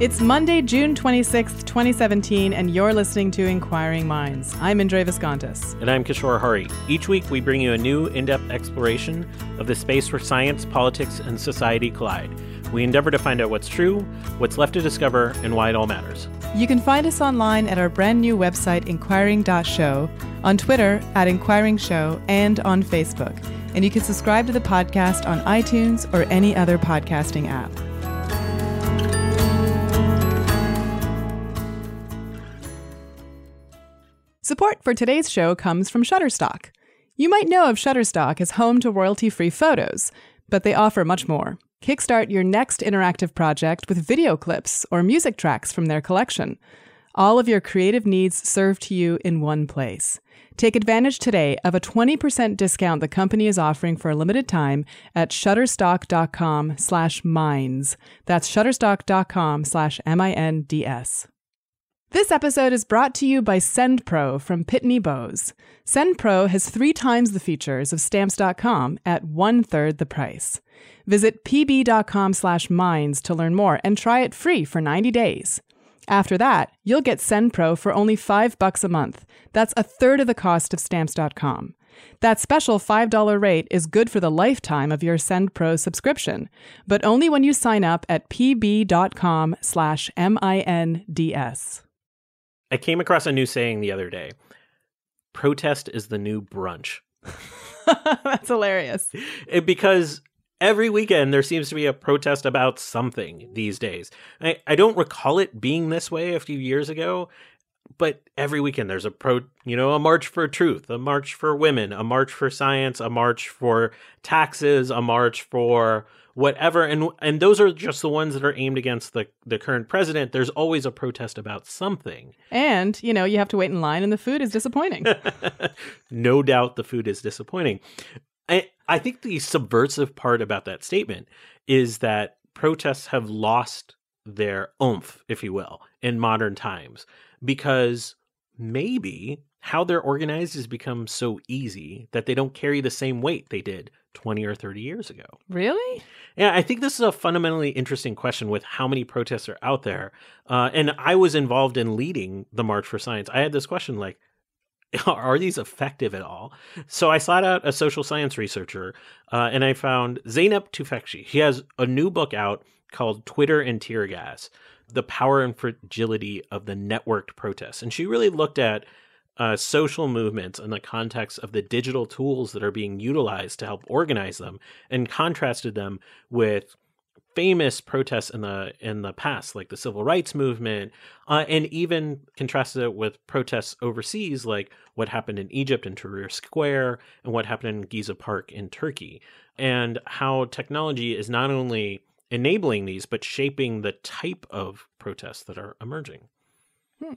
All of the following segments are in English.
It's Monday, June 26th, 2017, and you're listening to Inquiring Minds. I'm Indre Viskontas. And I'm Kishore Hari. Each week, we bring you a new in depth exploration of the space where science, politics, and society collide. We endeavor to find out what's true, what's left to discover, and why it all matters. You can find us online at our brand new website, inquiring.show, on Twitter at Inquiring Show, and on Facebook. And you can subscribe to the podcast on iTunes or any other podcasting app. Support for today's show comes from Shutterstock. You might know of Shutterstock as home to royalty free photos, but they offer much more. Kickstart your next interactive project with video clips or music tracks from their collection. All of your creative needs served to you in one place. Take advantage today of a 20% discount the company is offering for a limited time at shutterstock.com slash minds. That's shutterstock.com slash M-I-N-D-S. This episode is brought to you by SendPro from Pitney Bowes. SendPro has three times the features of Stamps.com at one third the price. Visit pb.com slash minds to learn more and try it free for 90 days. After that, you'll get SendPro for only five bucks a month. That's a third of the cost of Stamps.com. That special $5 rate is good for the lifetime of your SendPro subscription, but only when you sign up at pb.com slash M-I-N-D-S. I came across a new saying the other day protest is the new brunch. That's hilarious. It, because every weekend there seems to be a protest about something these days. I, I don't recall it being this way a few years ago, but every weekend there's a pro, you know, a march for truth, a march for women, a march for science, a march for taxes, a march for whatever and and those are just the ones that are aimed against the the current president. There's always a protest about something. And you know you have to wait in line and the food is disappointing. No doubt the food is disappointing. I i think the subversive part about that statement is that protests have lost their oomph if you will in modern times. Because maybe how they're organized has become so easy that they don't carry the same weight they did 20 or 30 years ago. Really? Yeah, I think this is a fundamentally interesting question with how many protests are out there. Uh, and I was involved in leading the March for Science. I had this question like, are these effective at all? So I sought out a social science researcher uh, and I found Zeynep Tufekci. He has a new book out called Twitter and Tear Gas The Power and Fragility of the Networked Protests. And she really looked at uh, social movements in the context of the digital tools that are being utilized to help organize them and contrasted them with famous protests in the in the past like the civil rights movement uh, and even contrasted it with protests overseas like what happened in Egypt in Tahrir Square and what happened in Gezi Park in Turkey and how technology is not only enabling these but shaping the type of protests that are emerging hmm.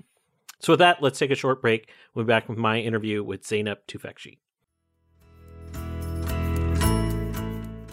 So, with that, let's take a short break. We'll be back with my interview with Zeynep Tufekci.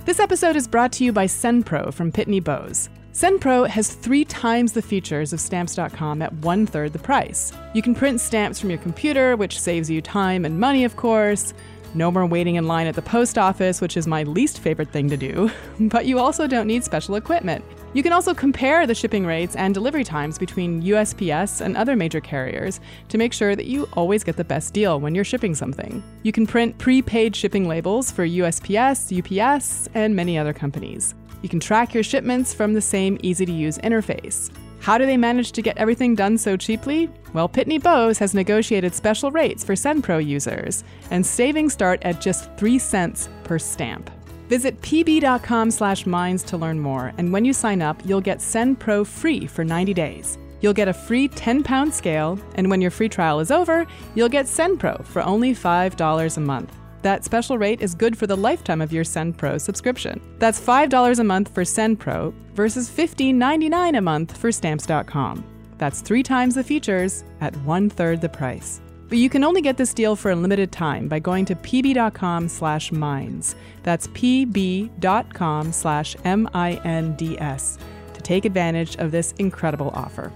This episode is brought to you by SendPro from Pitney Bowes. SendPro has three times the features of Stamps.com at one third the price. You can print stamps from your computer, which saves you time and money, of course. No more waiting in line at the post office, which is my least favorite thing to do. But you also don't need special equipment. You can also compare the shipping rates and delivery times between USPS and other major carriers to make sure that you always get the best deal when you're shipping something. You can print prepaid shipping labels for USPS, UPS, and many other companies. You can track your shipments from the same easy to use interface. How do they manage to get everything done so cheaply? Well, Pitney Bowes has negotiated special rates for SendPro users, and savings start at just 3 cents per stamp. Visit pb.com slash minds to learn more, and when you sign up, you'll get Send Pro free for 90 days. You'll get a free 10 pound scale, and when your free trial is over, you'll get Send Pro for only $5 a month. That special rate is good for the lifetime of your Send Pro subscription. That's $5 a month for Send Pro versus $15.99 a month for Stamps.com. That's three times the features at one third the price. But you can only get this deal for a limited time by going to pb.com slash minds. That's pb.com slash M-I-N-D-S to take advantage of this incredible offer.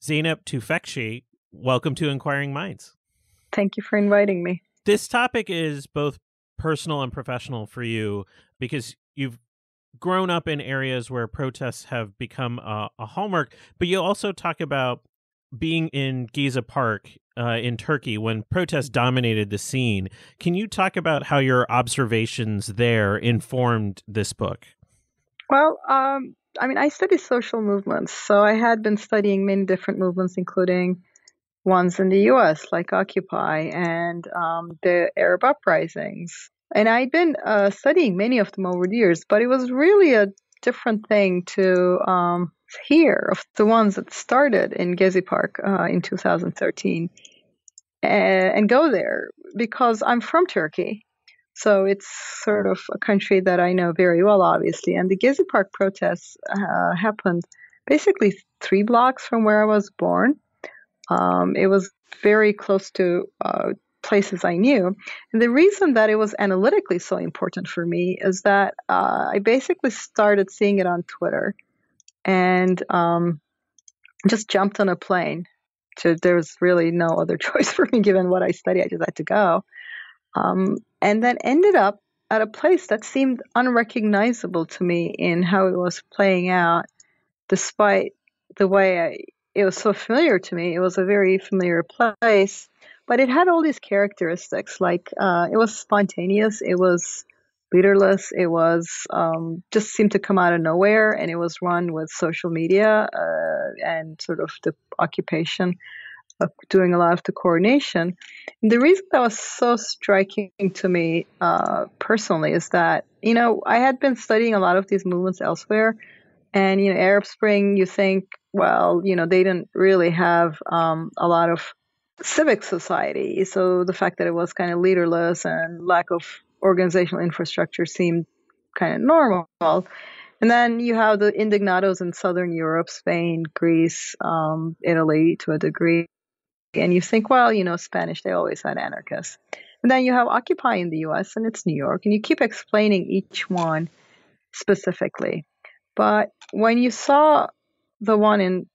Zeynep Tufekci, welcome to Inquiring Minds. Thank you for inviting me. This topic is both personal and professional for you because you've grown up in areas where protests have become a, a hallmark, but you also talk about being in Gezi Park uh, in Turkey when protests dominated the scene. Can you talk about how your observations there informed this book? Well, um, I mean, I study social movements, so I had been studying many different movements, including ones in the U.S. like Occupy and um, the Arab uprisings. And I'd been uh, studying many of them over the years, but it was really a different thing to um, hear of the ones that started in Gezi Park uh, in 2013 and, and go there because I'm from Turkey. So it's sort of a country that I know very well, obviously. And the Gezi Park protests uh, happened basically three blocks from where I was born. Um, it was very close to uh, places I knew. And the reason that it was analytically so important for me is that uh, I basically started seeing it on Twitter and um, just jumped on a plane. To, there was really no other choice for me given what I study. I just had to go. Um, and then ended up at a place that seemed unrecognizable to me in how it was playing out, despite the way I, it was so familiar to me. It was a very familiar place but it had all these characteristics. Like uh, it was spontaneous, it was leaderless, it was um, just seemed to come out of nowhere, and it was run with social media uh, and sort of the occupation of doing a lot of the coordination. And the reason that was so striking to me uh, personally is that you know I had been studying a lot of these movements elsewhere. And you know, Arab Spring, you think, well, you know, they didn't really have um, a lot of civic society. So the fact that it was kind of leaderless and lack of organizational infrastructure seemed kind of normal. And then you have the indignados in southern Europe, Spain, Greece, um, Italy to a degree. And you think, well, you know, Spanish, they always had anarchists. And then you have Occupy in the US and it's New York. And you keep explaining each one specifically. But when you saw the one in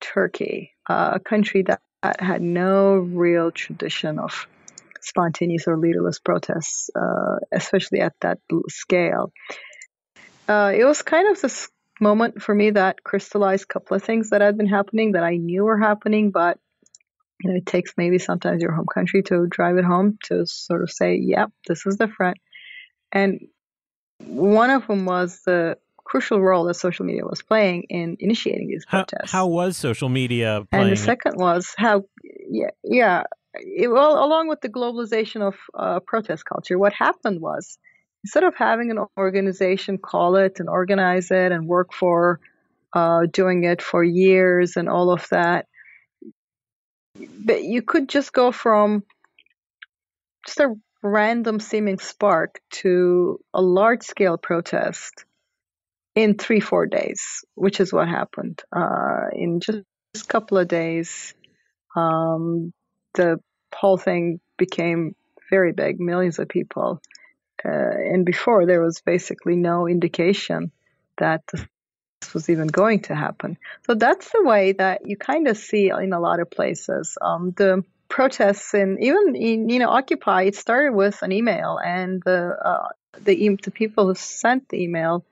Turkey, uh, a country that had no real tradition of spontaneous or leaderless protests, uh, especially at that scale. Uh, it was kind of this moment for me that crystallized a couple of things that had been happening that I knew were happening, but you know, it takes maybe sometimes your home country to drive it home to sort of say, "Yep, this is different." And one of them was the crucial role that social media was playing in initiating these protests. How, was social media playing? And the second was how, yeah, yeah. It, well, along with the globalization of uh, protest culture, what happened was instead of having an organization call it and organize it and work for uh, doing it for years and all of that, but you could just go from just a random seeming spark to a large scale protest in three, four days, which is what happened. Uh, in just a couple of days, um, the whole thing became very big, millions of people. Uh, and before, there was basically no indication that this was even going to happen. So that's the way that you kind of see in a lot of places. Um, the protests and even in, you know Occupy, it started with an email, and the uh, the, the people who sent the email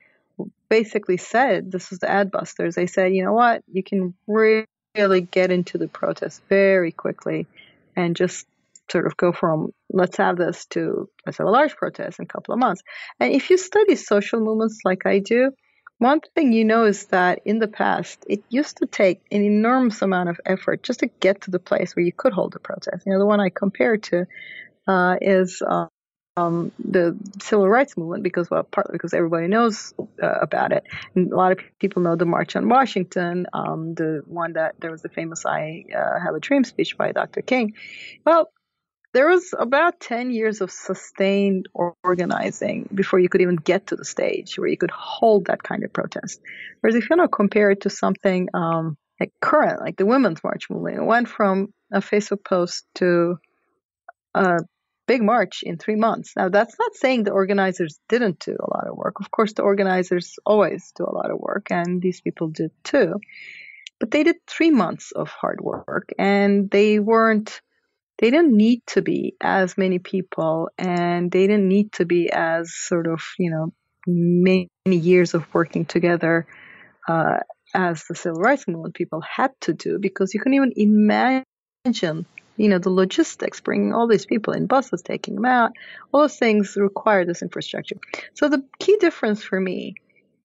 basically said this was the adbusters. They said, you know what, you can really get into the protest very quickly and just sort of go from let's have this to let's have a large protest in a couple of months. And if you study social movements like I do, one thing you know is that in the past, it used to take an enormous amount of effort just to get to the place where you could hold a protest. You know, the one I compare to uh, is uh, um, the civil rights movement because, well, partly because everybody knows uh, about it. And a lot of people know the March on Washington, um, the one that there was the famous I uh, Have a Dream speech by Dr. King. Well, there was about 10 years of sustained organizing before you could even get to the stage where you could hold that kind of protest. Whereas if you want to compare it to something um, like current, like the Women's March movement, it went from a Facebook post to a big march in three months. Now, that's not saying the organizers didn't do a lot of work. Of course, the organizers always do a lot of work, and these people did too. But they did three months of hard work, and they weren't they didn't need to be as many people and they didn't need to be as sort of, you know, many years of working together uh, as the civil rights movement people had to do because you can even imagine, you know, the logistics, bringing all these people in buses, taking them out, all those things require this infrastructure. So the key difference for me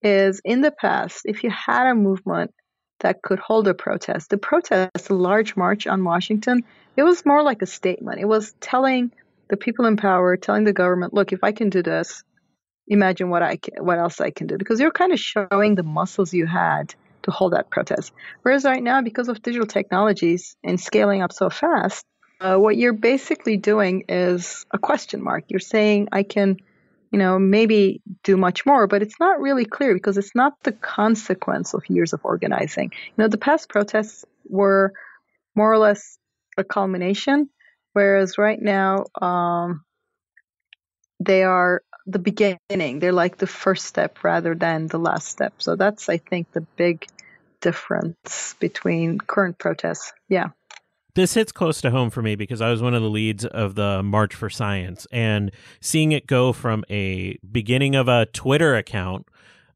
is in the past, if you had a movement that could hold a protest, the protest, the large march on Washington, it was more like a statement. It was telling the people in power, telling the government, look, if I can do this, imagine what I can, what else I can do. Because you're kind of showing the muscles you had to hold that protest. Whereas right now, because of digital technologies and scaling up so fast, uh, what you're basically doing is a question mark. You're saying I can, you know, maybe do much more, but it's not really clear because it's not the consequence of years of organizing. You know, the past protests were more or less a culmination, whereas right now um, they are the beginning. They're like the first step rather than the last step. So that's, I think, the big difference between current protests. Yeah. This hits close to home for me because I was one of the leads of the March for Science and seeing it go from a beginning of a Twitter account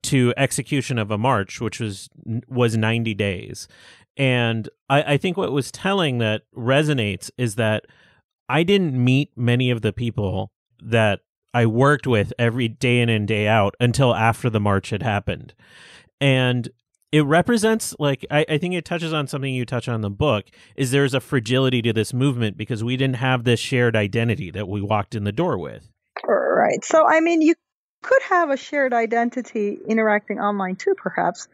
to execution of a march, which was was 90 days. And I, I think what was telling that resonates is that I didn't meet many of the people that I worked with every day in and day out until after the march had happened. And it represents like I, I, think it touches on something you touch on in the book is there's a fragility to this movement because we didn't have this shared identity that we walked in the door with right so i mean you could have a shared identity interacting online too perhaps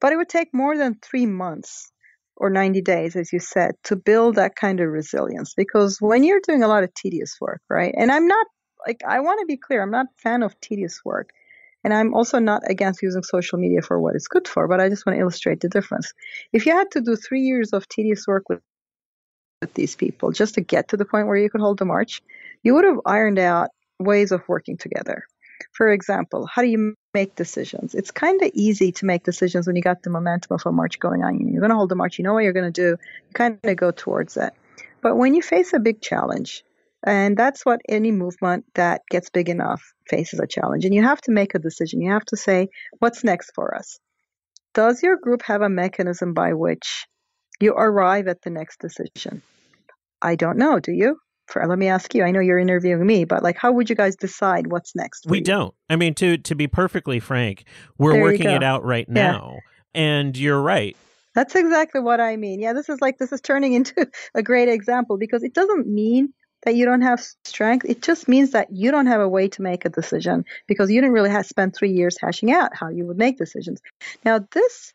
but it would take more than three months or 90 days, as you said, to build that kind of resilience. Because when you're doing a lot of tedious work, right? And I'm not like, I want to be clear, I'm not a fan of tedious work. And I'm also not against using social media for what it's good for, but I just want to illustrate the difference. If you had to do three years of tedious work with, these people just to get to the point where you could hold the march, you would have ironed out ways of working together. For example, how do you make decisions? It's kind of easy to make decisions when you got the momentum of a march going on. You're going to hold the march, you know what you're going to do, you kind of go towards it. But when you face a big challenge, and that's what any movement that gets big enough faces a challenge, and you have to make a decision. You have to say, what's next for us? Does your group have a mechanism by which you arrive at the next decision? I don't know. Do you? for let me ask you i know you're interviewing me but like how would you guys decide what's next we you? don't i mean to to be perfectly frank we're there working it out right yeah. now and you're right that's exactly what i mean yeah this is like this is turning into a great example because it doesn't mean that you don't have strength it just means that you don't have a way to make a decision because you didn't really have spent three years hashing out how you would make decisions now this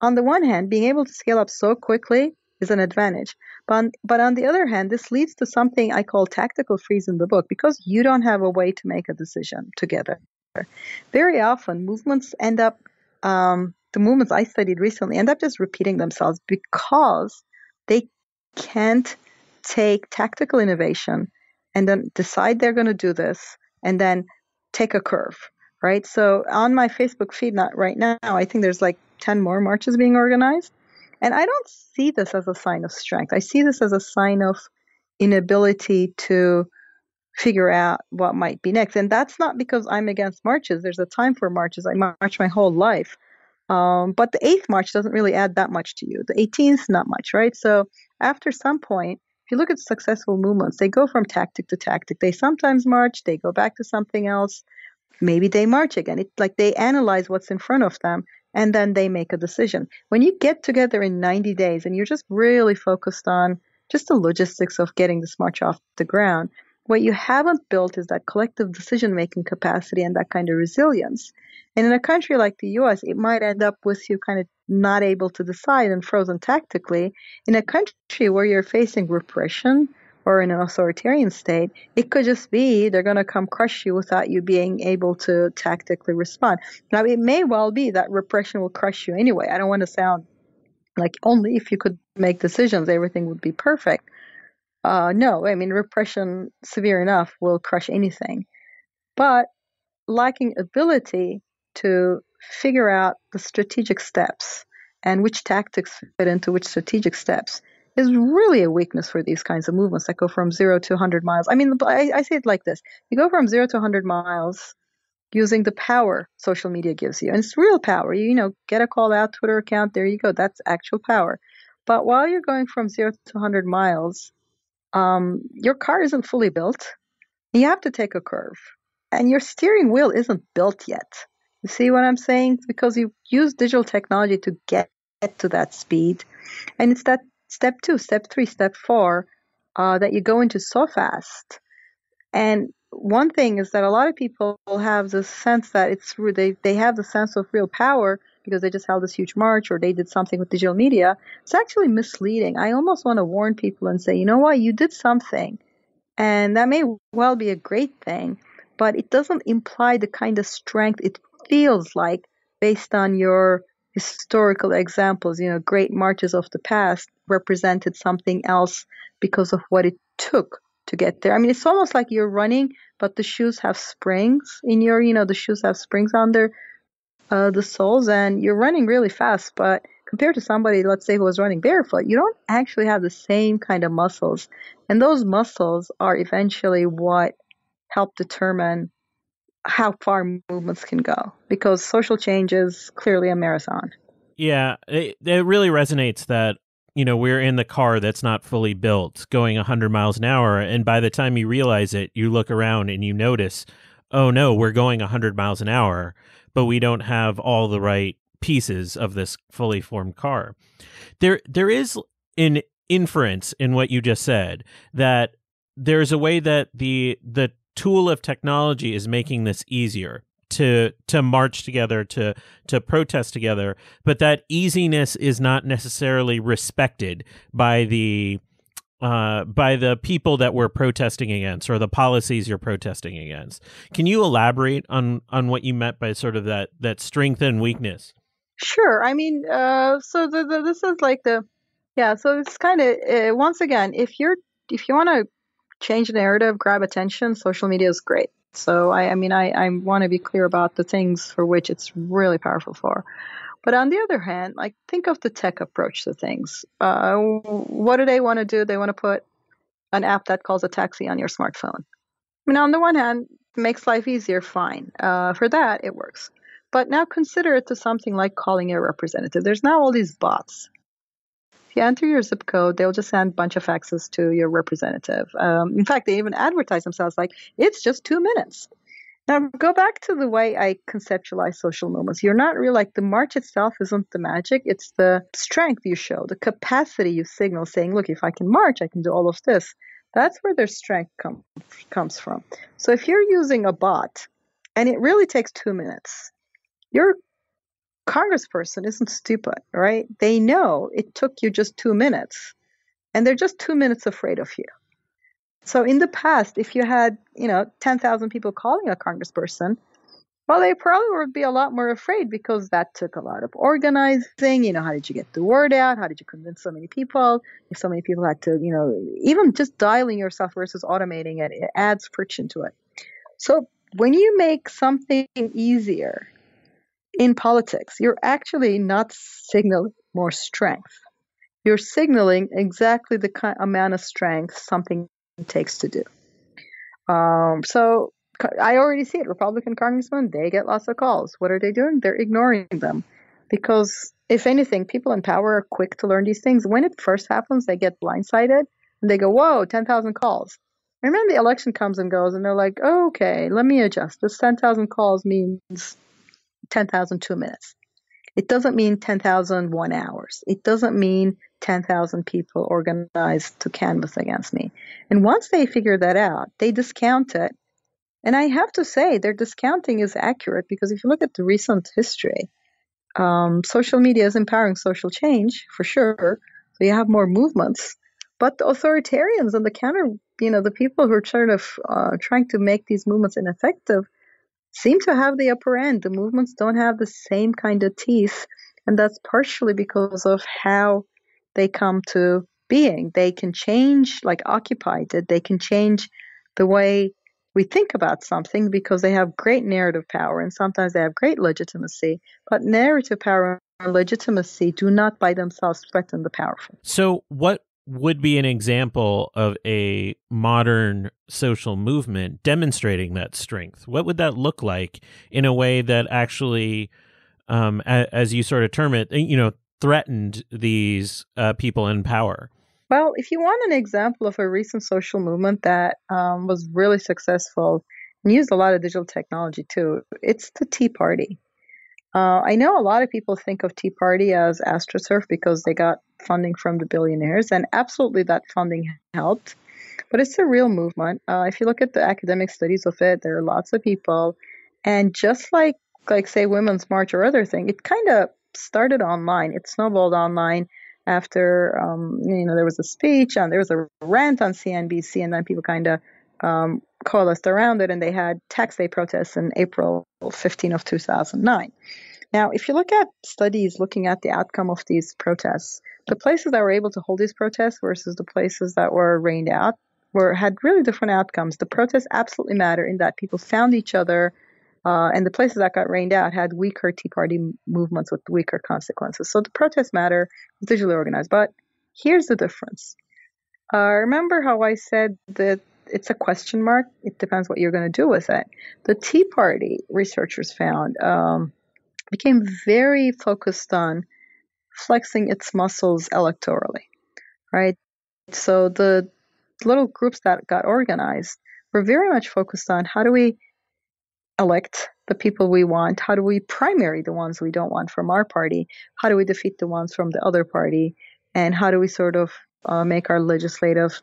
on the one hand being able to scale up so quickly is an advantage. But on, but on the other hand, this leads to something I call tactical freeze in the book because you don't have a way to make a decision together. Very often, movements end up, um, the movements I studied recently end up just repeating themselves because they can't take tactical innovation and then decide they're going to do this and then take a curve, right? So on my Facebook feed, not right now, I think there's like 10 more marches being organized. And I don't see this as a sign of strength. I see this as a sign of inability to figure out what might be next. And that's not because I'm against marches. There's a time for marches. I march my whole life. Um, but the eighth march doesn't really add that much to you. The 18th, not much, right? So after some point, if you look at successful movements, they go from tactic to tactic. They sometimes march, they go back to something else. maybe they march again. It's like they analyze what's in front of them and then they make a decision. When you get together in 90 days and you're just really focused on just the logistics of getting this march off the ground, what you haven't built is that collective decision making capacity and that kind of resilience. And in a country like the US, it might end up with you kind of not able to decide and frozen tactically. In a country where you're facing repression, or in an authoritarian state, it could just be they're going to come crush you without you being able to tactically respond. Now, it may well be that repression will crush you anyway. I don't want to sound like only if you could make decisions, everything would be perfect. Uh, no, I mean, repression severe enough will crush anything. But lacking ability to figure out the strategic steps and which tactics fit into which strategic steps is really a weakness for these kinds of movements that go from zero to 100 miles. I mean, I, I say it like this you go from zero to 100 miles using the power social media gives you. And it's real power. You, you know, get a call out Twitter account, there you go. That's actual power. But while you're going from zero to 100 miles, um, your car isn't fully built. You have to take a curve. And your steering wheel isn't built yet. You see what I'm saying? because you use digital technology to get to that speed. And it's that step two, step three, step four uh, that you go into so fast. And one thing is that a lot of people have the sense that it's they they have the sense of real power because they just held this huge march or they did something with digital media. It's actually misleading. I almost want to warn people and say, you know what, you did something, and that may well be a great thing, but it doesn't imply the kind of strength it feels like based on your historical examples. You know, great marches of the past represented something else because of what it took to get there. I mean, it's almost like you're running, but the shoes have springs in your, you know, the shoes have springs on under uh, the soles, and you're running really fast. But compared to somebody, let's say, who was running barefoot, you don't actually have the same kind of muscles. And those muscles are eventually what help determine how far movements can go because social change is clearly a marathon. Yeah, it, it really resonates that you know we're in the car that's not fully built going 100 miles an hour and by the time you realize it you look around and you notice oh no we're going 100 miles an hour but we don't have all the right pieces of this fully formed car. There there is an inference in what you just said that there's a way that the the tool of technology is making this easier to to march together to to protest together but that easiness is not necessarily respected by the uh, by the people that we're protesting against or the policies you're protesting against. Can you elaborate on on what you meant by sort of that that strength and weakness? Sure. I mean, uh, so the, the, this is like the yeah. So it's kind of uh, once again, if you're if you want to change the narrative, grab attention, social media is great. So I, I mean, I, I want to be clear about the things for which it's really powerful for. But on the other hand, like think of the tech approach to things. Uh, what do they want to do? They want to put an app that calls a taxi on your smartphone. I mean, on the one hand, makes life easier, fine. Uh, for that, it works. But now consider it to something like calling a representative. There's now all these bots If you enter your zip code, they'll just send a bunch of faxes to your representative. Um, in fact, they even advertise themselves like it's just two minutes. Now, go back to the way I conceptualize social movements. You're not real, like the march itself isn't the magic, it's the strength you show, the capacity you signal, saying, look, if I can march, I can do all of this. That's where their strength com- comes from. So if you're using a bot and it really takes two minutes, you're congressperson isn't stupid, right? They know it took you just two minutes, and they're just two minutes afraid of you. So in the past, if you had, you know, 10,000 people calling a congressperson, well, they probably would be a lot more afraid because that took a lot of organizing. You know, how did you get the word out? How did you convince so many people? If so many people had to, you know, even just dialing yourself versus automating it, it adds friction to it. So when you make something easier, in politics, you're actually not signaling more strength. You're signaling exactly the amount of strength something takes to do. Um, so I already see it. Republican congressmen, they get lots of calls. What are they doing? They're ignoring them. Because if anything, people in power are quick to learn these things. When it first happens, they get blindsided and they go, whoa, 10,000 calls. Then the election comes and goes, and they're like, oh, okay, let me adjust. This 10,000 calls means 10,002 minutes. It doesn't mean 10,001 hours. It doesn't mean 10,000 people organized to canvass against me. And once they figure that out, they discount it. And I have to say, their discounting is accurate because if you look at the recent history, um, social media is empowering social change for sure. So you have more movements. But the authoritarians and the counter, you know, the people who are sort of uh, trying to make these movements ineffective seem to have the upper end. The movements don't have the same kind of teeth. And that's partially because of how they come to being. They can change, like Occupy did, they can change the way we think about something because they have great narrative power and sometimes they have great legitimacy. But narrative power and legitimacy do not by themselves threaten the powerful. So, what would be an example of a modern social movement demonstrating that strength? What would that look like in a way that actually, um, as you sort of term it, you know, threatened these uh, people in power? Well, if you want an example of a recent social movement that um, was really successful and used a lot of digital technology too, it's the Tea Party. Uh, I know a lot of people think of Tea Party as AstroTurf because they got funding from the billionaires, and absolutely that funding helped. But it's a real movement. Uh, if you look at the academic studies of it, there are lots of people, and just like like say Women's March or other thing, it kind of started online. It snowballed online after um, you know there was a speech and there was a rant on CNBC, and then people kind of um, coalesced around it, and they had tax day protests in April 15 of 2009. Now, if you look at studies looking at the outcome of these protests, the places that were able to hold these protests versus the places that were rained out were had really different outcomes. The protests absolutely matter in that people found each other uh, and the places that got rained out had weaker Tea Party movements with weaker consequences. So the protests matter, digitally organized. But here's the difference. Uh, remember how I said that it's a question mark? It depends what you're going to do with it. The Tea Party researchers found um, became very focused on flexing its muscles electorally, right? So the little groups that got organized were very much focused on how do we elect the people we want? How do we primary the ones we don't want from our party? How do we defeat the ones from the other party? And how do we sort of uh, make our legislative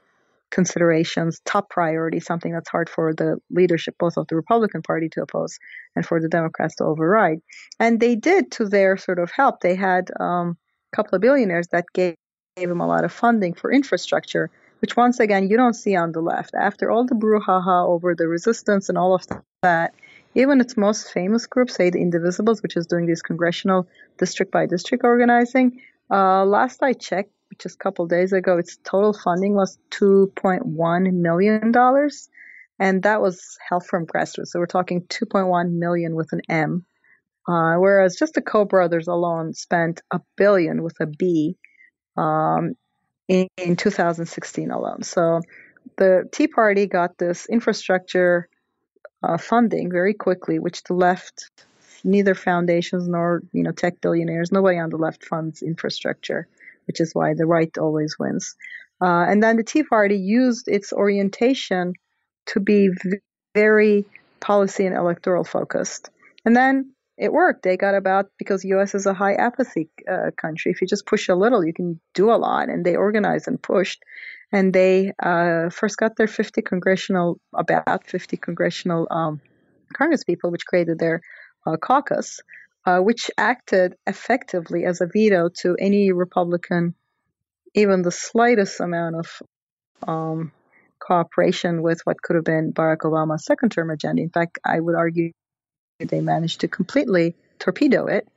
considerations top priority, something that's hard for the leadership, both of the Republican Party to oppose and for the Democrats to override? And they did to their sort of help. They had um, a couple of billionaires that gave, gave them a lot of funding for infrastructure which once again you don't see on the left. After all the brouhaha over the resistance and all of that, even its most famous group, say the Indivisibles, which is doing this congressional district by district organizing, uh, last I checked, which is a couple days ago, its total funding was $2.1 million. And that was help from grassroots. So we're talking 2.1 million with an M. Uh, whereas just the Koch brothers alone spent a billion with a B um, in, in 2016 alone. So the Tea Party got this infrastructure uh, funding very quickly, which the left, neither foundations nor you know tech billionaires, nobody on the left funds infrastructure, which is why the right always wins. Uh, and then the Tea Party used its orientation to be very policy and electoral focused, and then it worked. They got about because U.S. is a high apathy uh, country. If you just push a little, you can do a lot, and they organized and pushed and they uh, first got their 50 congressional, about 50 congressional um, Congress people, which created their uh, caucus, uh, which acted effectively as a veto to any Republican, even the slightest amount of um, cooperation with what could have been Barack Obama's second term agenda. In fact, I would argue they managed to completely torpedo it.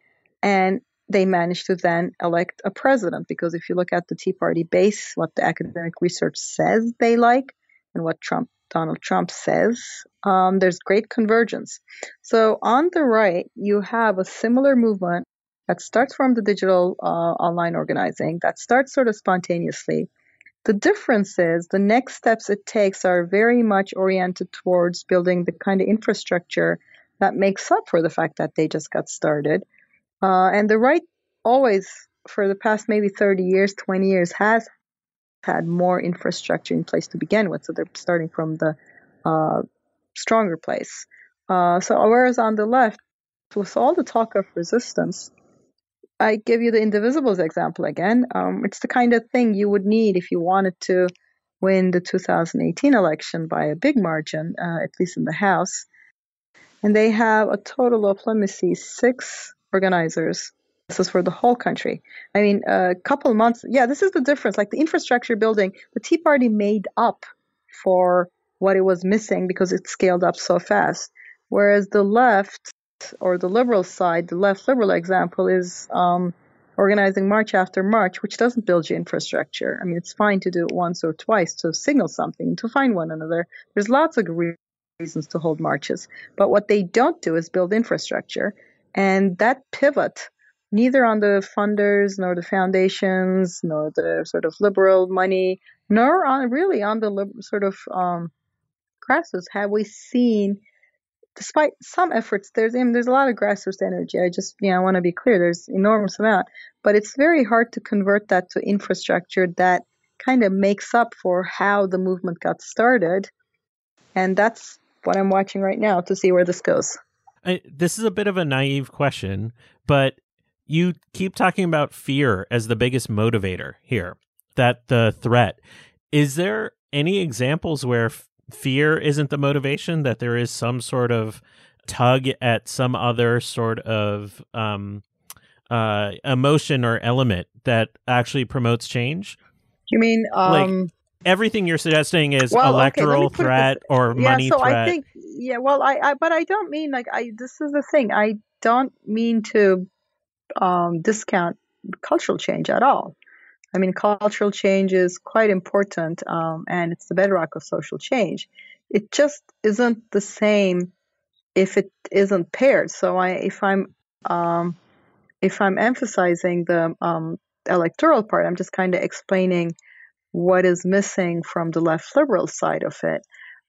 And they managed to then elect a president because if you look at the Tea Party base, what the academic research says they like, and what Trump Donald Trump says, um, there's great convergence. So on the right, you have a similar movement that starts from the digital uh, online organizing that starts sort of spontaneously. The difference is the next steps it takes are very much oriented towards building the kind of infrastructure that makes up for the fact that they just got started uh, and the right always, for the past maybe 30 years, 20 years, has had more infrastructure in place to begin with, so they're starting from the uh, stronger place. Uh, so whereas on the left, with all the talk of resistance, I give you the Indivisibles example again. Um, it's the kind of thing you would need if you wanted to win the 2018 election by a big margin, uh, at least in the House. And they have a total of, let me see, six organizers. This is for the whole country. I mean, a couple months, yeah, this is the difference. Like the infrastructure building, the Tea Party made up for what it was missing because it scaled up so fast. Whereas the left or the liberal side, the left liberal example is um, organizing march after march, which doesn't build your infrastructure. I mean, it's fine to do it once or twice to signal something, to find one another. There's lots of reasons to hold marches. But what they don't do is build infrastructure. And that pivot, neither on the funders, nor the foundations, nor the sort of liberal money, nor on really on the sort of um, grassroots, have we seen despite some efforts, there's I mean, there's a lot of grassroots energy. I just you know I want to be clear. There's enormous amount, but it's very hard to convert that to infrastructure that kind of makes up for how the movement got started, and that's what I'm watching right now to see where this goes. I, this is a bit of a naive question, but you keep talking about fear as the biggest motivator here. That the threat is there any examples where fear isn't the motivation, that there is some sort of tug at some other sort of um, uh, emotion or element that actually promotes change? You mean um, like everything you're suggesting is well, electoral okay, threat or yeah, money so threat? I think yeah, well, I, I but I don't mean like I. This is the thing. I don't mean to um, discount cultural change at all. I mean, cultural change is quite important, um, and it's the bedrock of social change. It just isn't the same if it isn't paired. So, I, if I'm um, if I'm emphasizing the um, electoral part, I'm just kind of explaining what is missing from the left liberal side of it.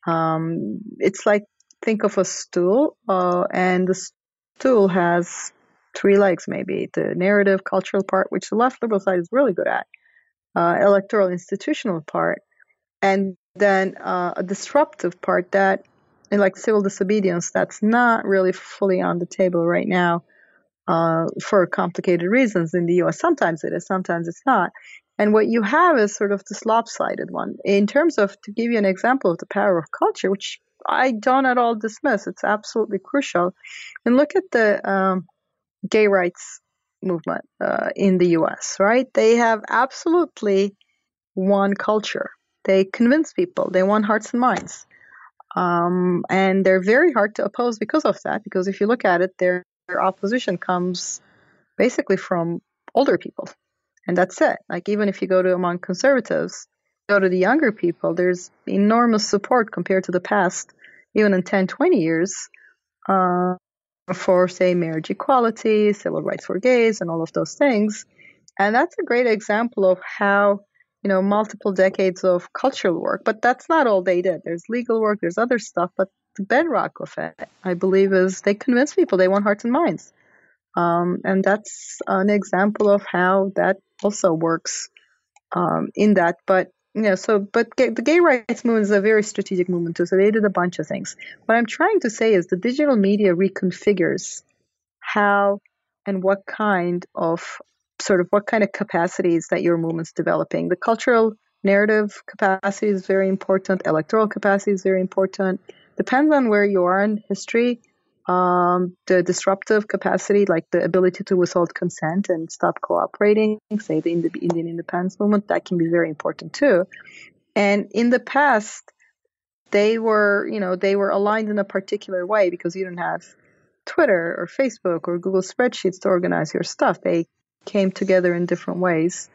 Um, it's like think of a stool, uh, and the stool has three legs maybe. The narrative cultural part which the left liberal side is really good at uh, electoral institutional part and then uh, a disruptive part that like civil disobedience that's not really fully on the table right now uh, for complicated reasons in the us sometimes it is sometimes it's not and what you have is sort of this lopsided won in terms of to give you an example of the power of culture which i don't at all dismiss it's absolutely crucial and look at the um, gay rights movement uh, in the US, right? They have absolutely one culture. They convince people, they want hearts and minds. Um, and they're very hard to oppose because of that, because if you look at it, their, their opposition comes basically from older people. And that's it. Like, even if you go to among conservatives, go to the younger people, there's enormous support compared to the past, even in 10, 20 years. Uh, for, say, marriage equality, civil rights for gays, and all of those things. And that's a great example of how, you know, multiple decades of cultural work, but that's not all they did. There's legal work, there's other stuff, but the bedrock of it, I believe, is they convince people they want hearts and minds. Um, and that's an example of how that also works um, in that. But yeah, so but gay, the gay rights movement is a very strategic movement too. So they did a bunch of things. What I'm trying to say is the digital media reconfigures how and what kind of sort of what kind of capacities that your movement's developing. The cultural narrative capacity is very important. Electoral capacity is very important. Depends on where you are in history. Um, the disruptive capacity, like the ability to withhold consent and stop cooperating, say the Indian independence movement, that can be very important too. And in the past, they were, you know, they were aligned in a particular way because you didn't have Twitter or Facebook or Google spreadsheets to organize your stuff. They came together in different ways.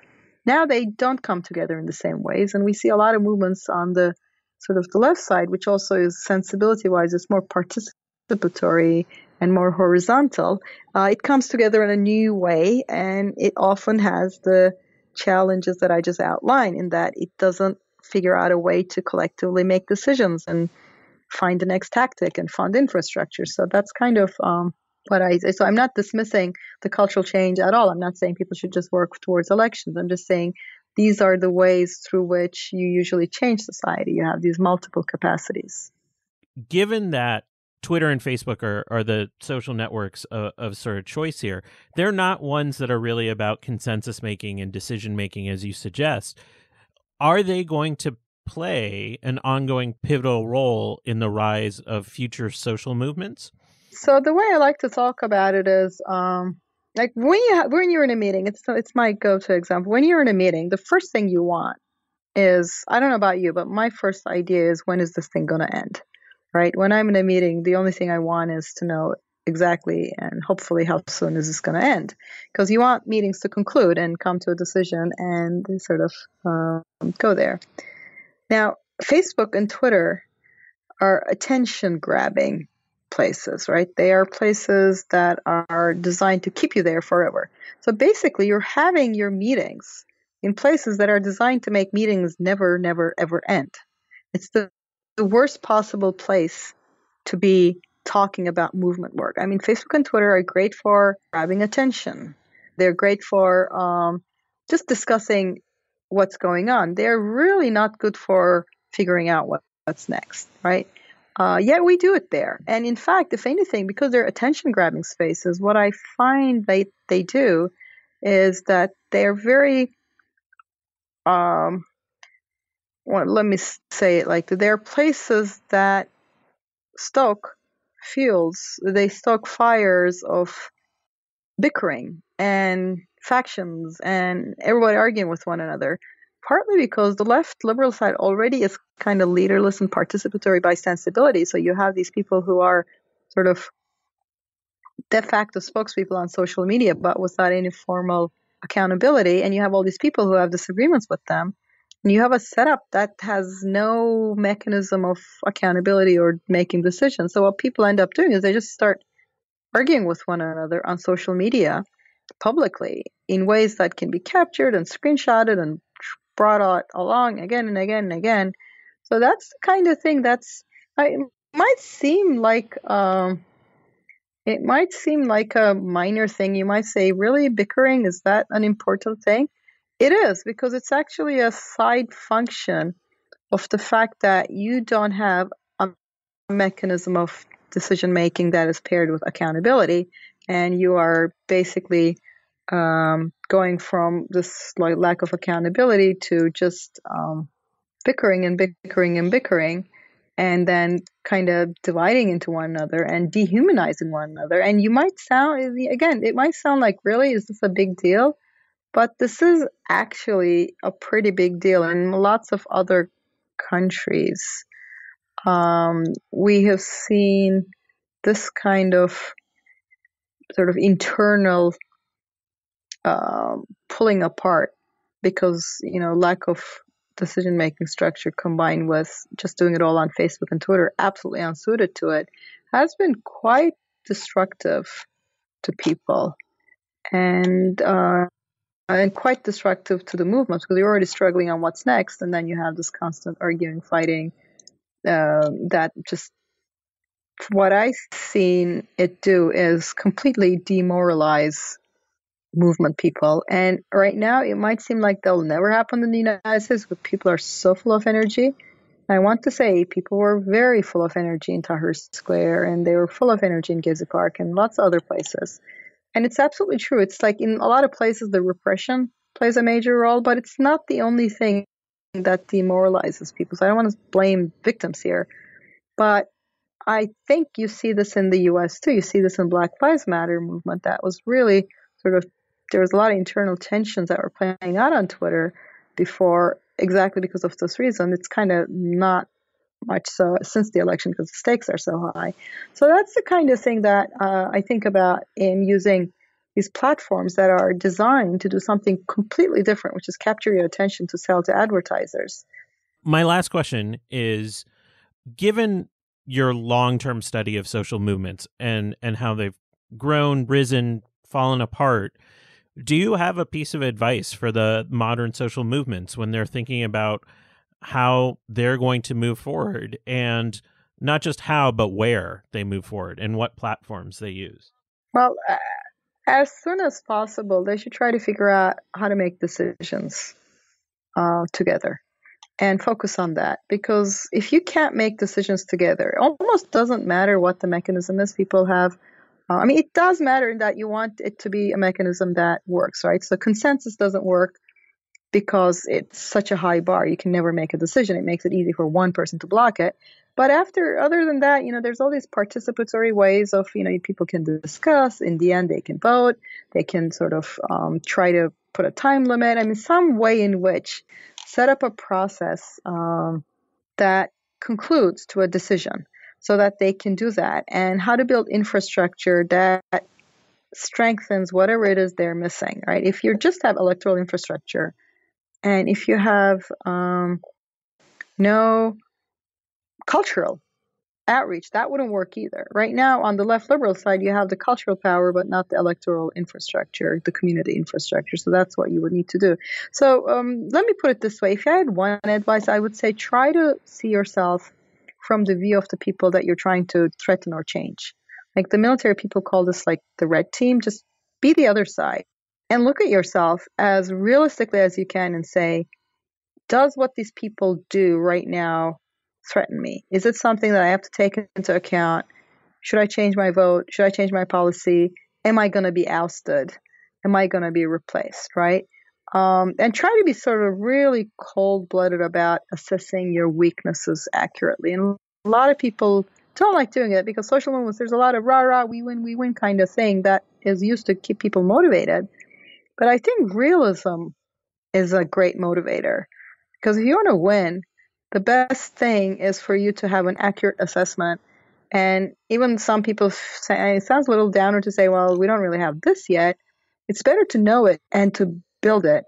Now they don't come together in the same ways, and we see a lot of movements on the sort of the left side, which also is sensibility wise, is more participatory participatory and more horizontal, uh, it comes together in a new way and it often has the challenges that I just outlined in that it doesn't figure out a way to collectively make decisions and find the next tactic and fund infrastructure. So that's kind of um, what I say. So I'm not dismissing the cultural change at all. I'm not saying people should just work towards elections. I'm just saying these are the ways through which you usually change society. You have these multiple capacities. Given that Twitter and Facebook are, are the social networks of, of, sort of choice here. They're not ones that are really about consensus making and decision making, as you suggest. Are they going to play an ongoing pivotal role in the rise of future social movements? So the way I like to talk about it is, um, like when you ha- when you're in a meeting, it's it's my go-to example. When you're in a meeting, the first thing you want is I don't know about you, but my first idea is when is this thing going to end? Right? When I'm in a meeting, the only thing I want is to know exactly and hopefully how soon is this going to end because you want meetings to conclude and come to a decision and sort of um, go there now facebook and twitter are attention grabbing places, right? They are places that are designed to keep you there forever. So basically, you're having your meetings in places that are designed to make meetings never, never, ever end. It's the, the worst possible place to be talking about movement work. I mean, Facebook and Twitter are great for grabbing attention. They're great for um, just discussing what's going on. They're really not good for figuring out what, what's next, right? Uh, yet we do it there. And in fact, if anything, because they're attention grabbing spaces, what I find they, they do is that they're very, um, well, let me say it like they're places that stoke fields, they stoke fires of bickering and factions and everybody arguing with one another partly because the left liberal side already is kind of leaderless and participatory by sensibility. So you have these people who are sort of de facto spokespeople on social media, but without any formal accountability. And you have all these people who have disagreements with them. You have a setup that has no mechanism of accountability or making decisions. So what people end up doing is they just start arguing with one another on social media publicly in ways that can be captured and screenshotted and brought out along again and again and again. So that's the kind of thing that's I, might seem like um, it might seem like a minor thing. You might say, really, bickering is that an important thing? It is because it's actually a side function of the fact that you don't have a mechanism of decision making that is paired with accountability, and you are basically um, going from this like lack of accountability to just um, bickering and bickering and bickering, and then kind of dividing into one another and dehumanizing one another. And you might sound again, it might sound like really is this a big deal? But this is actually a pretty big deal in lots of other countries. Um, we have seen this kind of sort of internal um, pulling apart because you know lack of decision making structure combined with just doing it all on Facebook and Twitter, absolutely unsuited to it, has been quite destructive to people and uh, and quite destructive to the movement because you're already struggling on what's next, and then you have this constant arguing, fighting uh, that just what I've seen it do is completely demoralize movement people. And right now, it might seem like they'll never happen in the United States, but people are so full of energy. I want to say people were very full of energy in Tahrir Square, and they were full of energy in Gezi Park and lots of other places. And it's absolutely true. It's like in a lot of places, the repression plays a major role, but it's not the only thing that demoralizes people. So I don't want to blame victims here. But I think you see this in the US too. You see this in Black Lives Matter movement that was really sort of there was a lot of internal tensions that were playing out on Twitter before, exactly because of this reason. It's kind of not much so since the election because the stakes are so high. So that's the kind of thing that uh, I think about in using these platforms that are designed to do something completely different, which is capture your attention to sell to advertisers. My last question is given your long-term study of social movements and and how they've grown, risen, fallen apart, do you have a piece of advice for the modern social movements when they're thinking about how they're going to move forward and not just how, but where they move forward and what platforms they use? Well, uh, as soon as possible, they should try to figure out how to make decisions. uh, together and focus on that because if you can't make decisions together, it almost doesn't matter what the mechanism is. People have, uh, I mean, it does matter in that you want it to be a mechanism that works, right? So consensus doesn't work because it's such a high bar. You can never make a decision. It makes it easy for one person to block it. But after, other than that, you know, there's all these participatory ways of, you know, people can discuss. In the end, they can vote. They can sort of um, try to put a time limit. I mean, some way in which set up a process um, that concludes to a decision so that they can do that and how to build infrastructure that strengthens whatever it is they're missing, right? If you just have electoral infrastructure and if you have um, no cultural outreach, that wouldn't work either. Right now, on the left liberal side, you have the cultural power, but not the electoral infrastructure, the community infrastructure. So that's what you would need to do. So um, let me put it this way: if I had one advice, I would say try to see yourself from the view of the people that you're trying to threaten or change. Like the military people call this like the red team. Just be the other side and look at yourself as realistically as you can and say, does what these people do right now threaten me? Is it something that I have to take into account? Should I change my vote? Should I change my policy? Am I going to be ousted? Am I going to be replaced? Right? Um, and try to be sort of really cold blooded about assessing your weaknesses accurately. And a lot of people don't like doing it because social movements, there's a lot of rah rah, we win, we win kind of thing that is used to keep people motivated. But I think realism is a great motivator because if you want to win, the best thing is for you to have an accurate assessment. And even some people say it sounds a little downer to say, well, we don't really have this yet. It's better to know it and to build it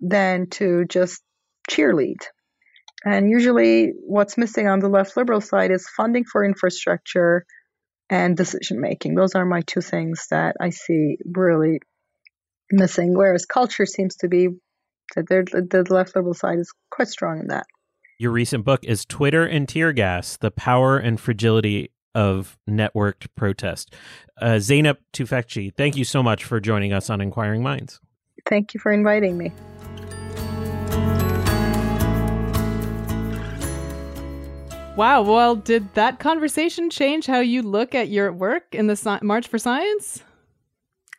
than to just cheerlead. And usually, what's missing on the left liberal side is funding for infrastructure and decision making. Those are my two things that I see really missing. Whereas culture seems to be that the left liberal side is quite strong in that. Your recent book is Twitter and Tear Gas The Power and Fragility of Networked Protest. Uh, Zeynep Tufekci, thank you so much for joining us on Inquiring Minds. Thank you for inviting me. Wow. Well, did that conversation change how you look at your work in the si- March for Science?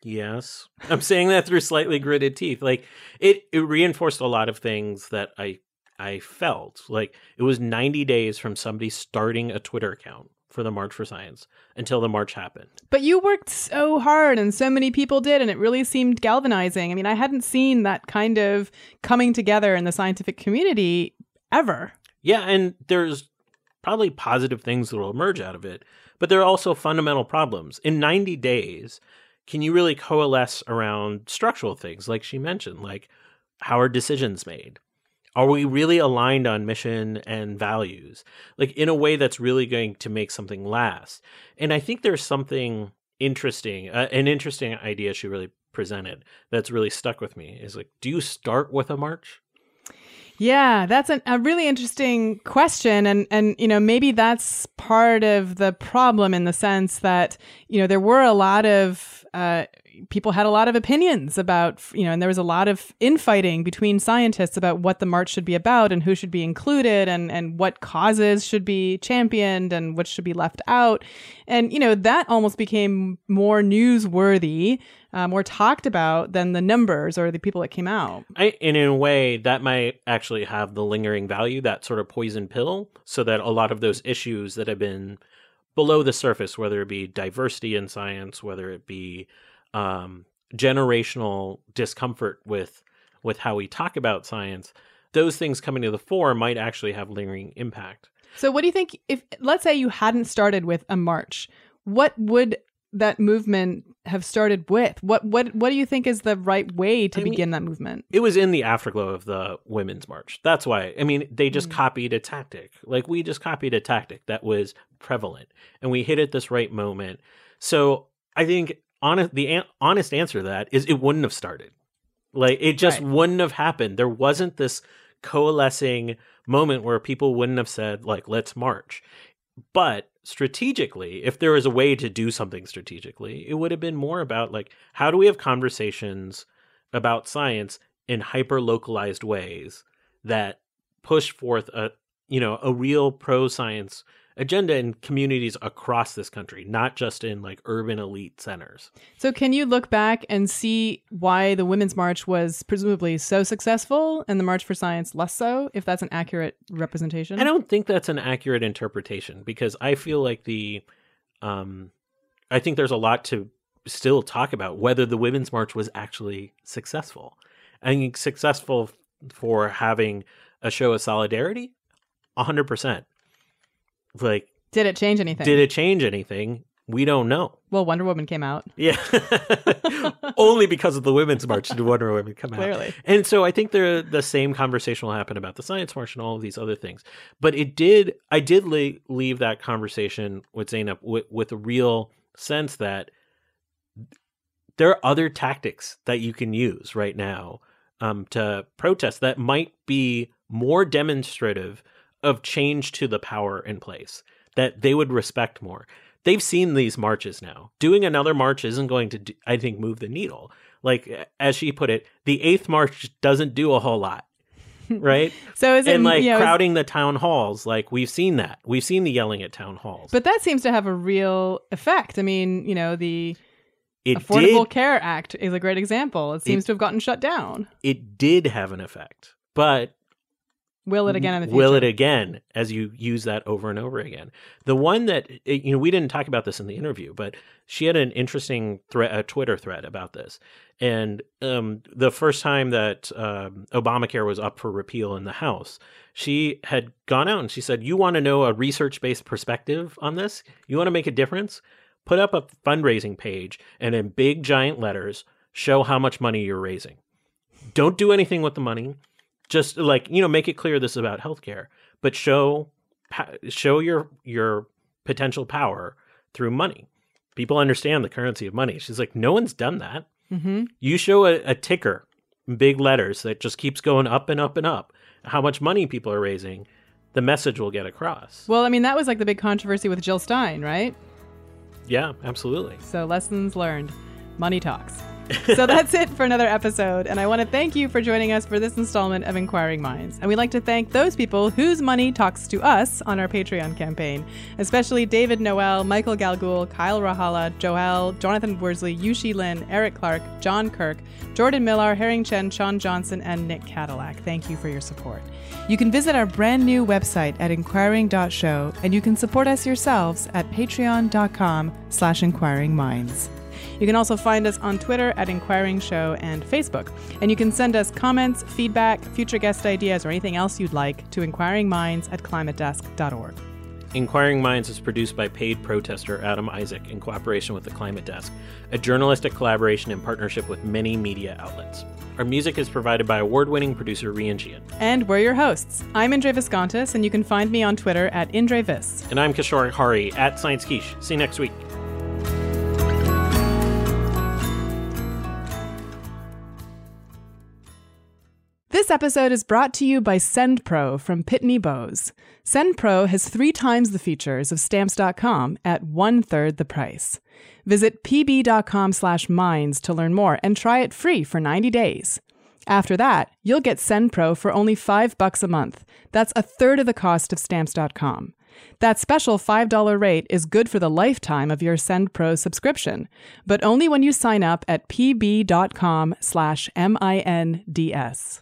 Yes. I'm saying that through slightly gritted teeth. Like it, it reinforced a lot of things that I I felt like it was 90 days from somebody starting a Twitter account for the March for Science until the march happened. But you worked so hard and so many people did, and it really seemed galvanizing. I mean, I hadn't seen that kind of coming together in the scientific community ever. Yeah, and there's probably positive things that will emerge out of it, but there are also fundamental problems. In 90 days, can you really coalesce around structural things like she mentioned, like how are decisions made? are we really aligned on mission and values? Like in a way that's really going to make something last. And i think there's something interesting uh, an interesting idea she really presented that's really stuck with me is like do you start with a march yeah, that's an, a really interesting question, and and you know maybe that's part of the problem in the sense that you know there were a lot of uh, people had a lot of opinions about, you know, and there was a lot of infighting between scientists about what the march should be about and who should be included and, and what causes should be championed and what should be left out. And, you know, that almost became more newsworthy, uh, more talked about than the numbers or the people that came out. I, and in a way, that might actually have the lingering value, that sort of poison pill, so that a lot of those issues that have been below the surface, whether it be diversity in science, whether it be um, generational discomfort with with how we talk about science, those things coming to the fore might actually have lingering impact. So, what do you think? If let's say you hadn't started with a march, what would that movement have started with? What what what do you think is the right way to I begin mean, that movement? It was in the afterglow of the women's march. That's why. I mean, they just mm. copied a tactic. Like we just copied a tactic that was prevalent, and we hit it this right moment. So I think honest the an- honest answer to that is it wouldn't have started. Like it just right. wouldn't have happened. There wasn't this coalescing moment where people wouldn't have said like let's march. But strategically, if there was a way to do something strategically, it would have been more about like how do we have conversations about science in hyper localized ways that push forth a you know a real pro science agenda in communities across this country, not just in like urban elite centers. So, can you look back and see why the Women's March was presumably so successful and the March for Science less so, if that's an accurate representation? I don't think that's an accurate interpretation because I feel like the, um, I think there's a lot to still talk about whether the Women's March was actually successful. I think successful for having a show of solidarity, hundred percent. Like, did it change anything? Did it change anything? We don't know. Well, Wonder Woman came out. Yeah. Only because of the Women's March did Wonder Woman come out. Clearly. And so I think the the same conversation will happen about the Science March and all of these other things. But it did, I did le- leave that conversation with Zeynep with, with a real sense that there are other tactics that you can use right now um, to protest that might be more demonstrative of change to the power in place that they would respect more. They've seen these marches now. Doing another march isn't going to, do, I think, move the needle. Like as she put it, the eighth march doesn't do a whole lot, right? so is it and like you know, crowding the town halls? Like we've seen that. We've seen the yelling at town halls. But that seems to have a real effect. I mean, you know, the it Affordable did, Care Act is a great example. It seems It- to have gotten shut down. It did have an effect, but Will it again in the future? will it again as you use that over and over again. The one that eh, you know we didn't talk about this in the interview but she had an interesting thread a twitter thread about this. And um, the first time that um, obamacare was up for repeal in the house she had gone out and she said you want to know a research-based perspective on this? You want to make a difference? Put up a fundraising page and in big giant letters show how much money you're raising. Don't do anything with the money just like you know make it clear this is about healthcare but show show your your potential power through money. People understand the currency of money. She's like no one's done that. Mm-hmm. you show a, a ticker big letters that just keeps going up and up and up. How much money people are raising the message will get across. Well, I mean, that was like the big controversy with Jill Stein, right? yeah absolutely. So, lessons learned. Money talks. so that's it for another episode. And I want to thank you for joining us for this installment of Inquiring Minds. And we'd like to thank those people whose money talks to us on our Patreon campaign, especially David Noel, Michael Galgul, Kyle Rahala, Joel, Jonathan Worsley, Yushi Lin, Eric Clark, John Kirk, Jordan Millar, Herring Chen, Sean Johnson, and Nick Cadillac. Thank you for your support. You can visit our brand new website at inquiring.show, and you can support us yourselves at patreon.com slash inquiringminds. You can also find us on Twitter at Inquiring Show and Facebook. And you can send us comments, feedback, future guest ideas, or anything else you'd like to inquiringminds at climatedesk.org. Inquiring Minds is produced by paid protester Adam Isaak in cooperation with the Climate Desk, a journalistic collaboration in partnership with many media outlets. Our music is provided by award winning producer Rian Gian. And we're your hosts. I'm Indre Viskontas, and you can find me on Twitter at IndreVis. And I'm Kishore Hari at Science Quiche. See you next week. This episode is brought to you by SendPro from Pitney Bowes. SendPro has three times the features of Stamps.com at one third the price. Visit pb.com slash minds to learn more and try it free for 90 days. After that, you'll get SendPro for only five bucks a month. That's a third of the cost of Stamps.com. That special $5 rate is good for the lifetime of your SendPro subscription, but only when you sign up at pb.com slash minds.